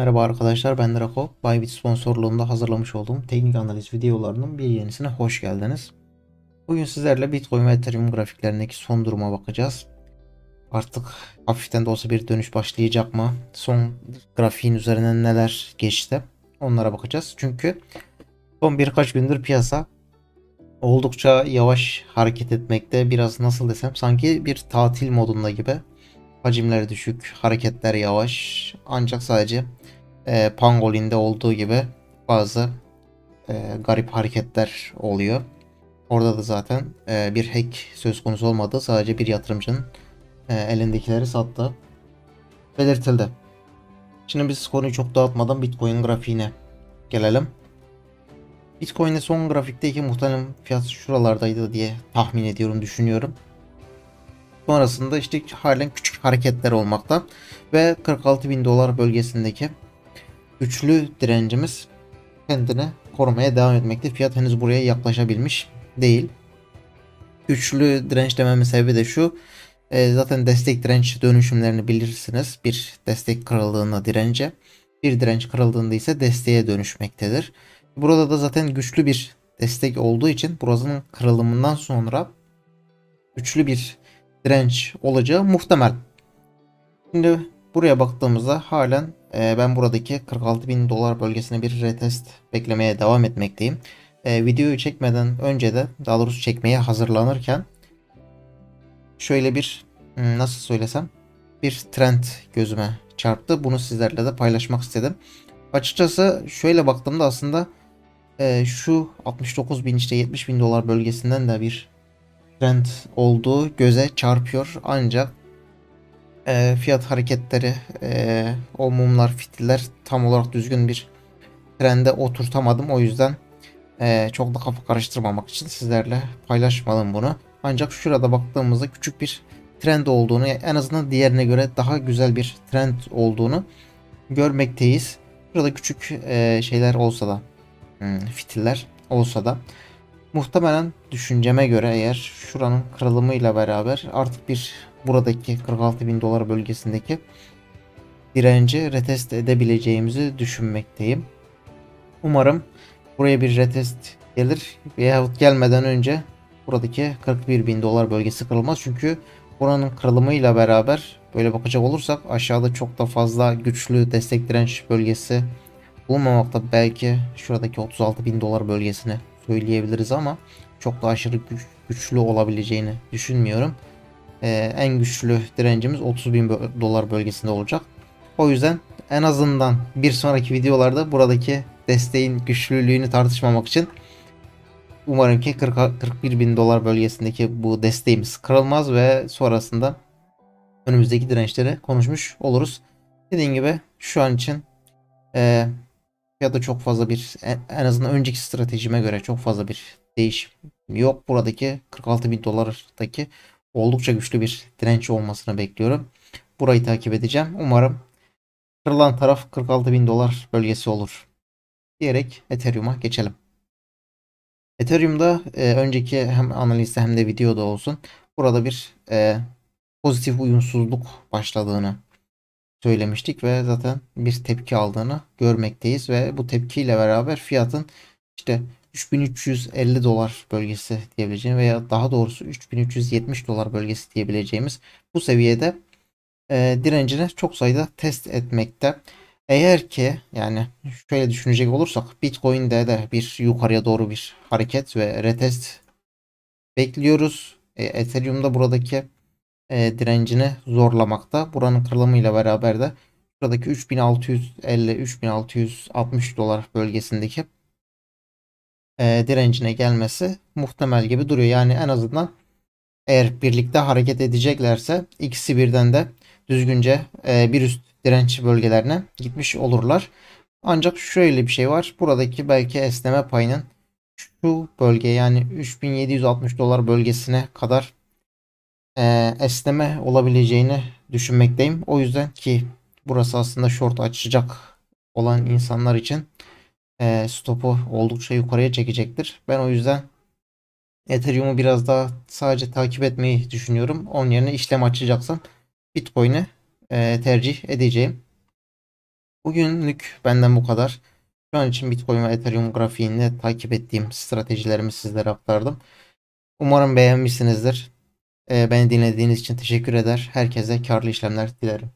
Merhaba arkadaşlar ben Drako. Bybit sponsorluğunda hazırlamış olduğum teknik analiz videolarının bir yenisine hoş geldiniz. Bugün sizlerle Bitcoin ve Ethereum grafiklerindeki son duruma bakacağız. Artık hafiften de olsa bir dönüş başlayacak mı? Son grafiğin üzerinden neler geçti? Onlara bakacağız. Çünkü son birkaç gündür piyasa oldukça yavaş hareket etmekte. Biraz nasıl desem sanki bir tatil modunda gibi. Hacimler düşük, hareketler yavaş. Ancak sadece e, Pangolin'de olduğu gibi bazı e, garip hareketler oluyor. Orada da zaten e, bir hack söz konusu olmadı. Sadece bir yatırımcının e, elindekileri sattı. Belirtildi. Şimdi biz konuyu çok dağıtmadan Bitcoin grafiğine gelelim. Bitcoin'de son grafikteki muhtemelen fiyat şuralardaydı diye tahmin ediyorum, düşünüyorum. Sonrasında işte halen küçük hareketler olmakta ve 46 bin dolar bölgesindeki güçlü direncimiz kendini korumaya devam etmekte. Fiyat henüz buraya yaklaşabilmiş değil. Güçlü direnç dememin sebebi de şu. E, zaten destek direnç dönüşümlerini bilirsiniz. Bir destek kırıldığında dirence, bir direnç kırıldığında ise desteğe dönüşmektedir. Burada da zaten güçlü bir destek olduğu için burasının kırılımından sonra güçlü bir direnç olacağı muhtemel. Şimdi buraya baktığımızda halen e, ben buradaki 46 bin dolar bölgesine bir retest beklemeye devam etmekteyim. E, videoyu çekmeden önce de daha doğrusu çekmeye hazırlanırken şöyle bir hmm, nasıl söylesem bir trend gözüme çarptı. Bunu sizlerle de paylaşmak istedim. Açıkçası şöyle baktığımda aslında e, şu 69 bin işte 70 bin dolar bölgesinden de bir trend olduğu göze çarpıyor. Ancak e, fiyat hareketleri, e, o mumlar, fitiller tam olarak düzgün bir trende oturtamadım. O yüzden e, çok da kafa karıştırmamak için sizlerle paylaşmadım bunu. Ancak şurada baktığımızda küçük bir trend olduğunu, en azından diğerine göre daha güzel bir trend olduğunu görmekteyiz. Burada küçük e, şeyler olsa da, hmm, fitiller olsa da Muhtemelen düşünceme göre eğer şuranın kırılımıyla beraber artık bir buradaki 46 bin dolar bölgesindeki direnci retest edebileceğimizi düşünmekteyim. Umarım buraya bir retest gelir veyahut gelmeden önce buradaki 41 bin dolar bölgesi kırılmaz. Çünkü buranın kırılımıyla beraber böyle bakacak olursak aşağıda çok da fazla güçlü destek direnç bölgesi bulunmamakta. Belki şuradaki 36 bin dolar bölgesine söyleyebiliriz ama çok da aşırı güç, güçlü olabileceğini düşünmüyorum. Ee, en güçlü direncimiz 30 bin dolar bölgesinde olacak. O yüzden en azından bir sonraki videolarda buradaki desteğin güçlülüğünü tartışmamak için umarım ki 40, 41 bin dolar bölgesindeki bu desteğimiz kırılmaz ve sonrasında önümüzdeki dirençleri konuşmuş oluruz. Dediğim gibi şu an için e, ya da çok fazla bir en azından önceki stratejime göre çok fazla bir değişim yok. Buradaki 46 bin dolardaki oldukça güçlü bir direnç olmasını bekliyorum. Burayı takip edeceğim. Umarım kırılan taraf 46 bin dolar bölgesi olur. Diyerek Ethereum'a geçelim. Ethereum'da e, önceki hem analizde hem de videoda olsun burada bir e, pozitif uyumsuzluk başladığını söylemiştik ve zaten bir tepki aldığını görmekteyiz ve bu tepkiyle beraber fiyatın işte 3350 dolar bölgesi diyebileceğim veya daha doğrusu 3370 dolar bölgesi diyebileceğimiz bu seviyede e, direncini çok sayıda test etmekte. Eğer ki yani şöyle düşünecek olursak Bitcoin'de de bir yukarıya doğru bir hareket ve retest bekliyoruz. E, Ethereum'da buradaki e, direncini zorlamakta. Buranın kırılımıyla beraber de buradaki 3650-3660 dolar bölgesindeki e, direncine gelmesi muhtemel gibi duruyor. Yani en azından eğer birlikte hareket edeceklerse ikisi birden de düzgünce e, bir üst direnç bölgelerine gitmiş olurlar. Ancak şöyle bir şey var. Buradaki belki esneme payının şu bölge yani 3760 dolar bölgesine kadar e, esneme olabileceğini düşünmekteyim. O yüzden ki burası aslında short açacak olan insanlar için e, stopu oldukça yukarıya çekecektir. Ben o yüzden Ethereum'u biraz daha sadece takip etmeyi düşünüyorum. Onun yerine işlem açacaksam Bitcoin'i e, tercih edeceğim. Bugünlük benden bu kadar. Şu an için Bitcoin ve Ethereum grafiğinde takip ettiğim stratejilerimi sizlere aktardım. Umarım beğenmişsinizdir. Ee, Beni dinlediğiniz için teşekkür eder. Herkese karlı işlemler dilerim.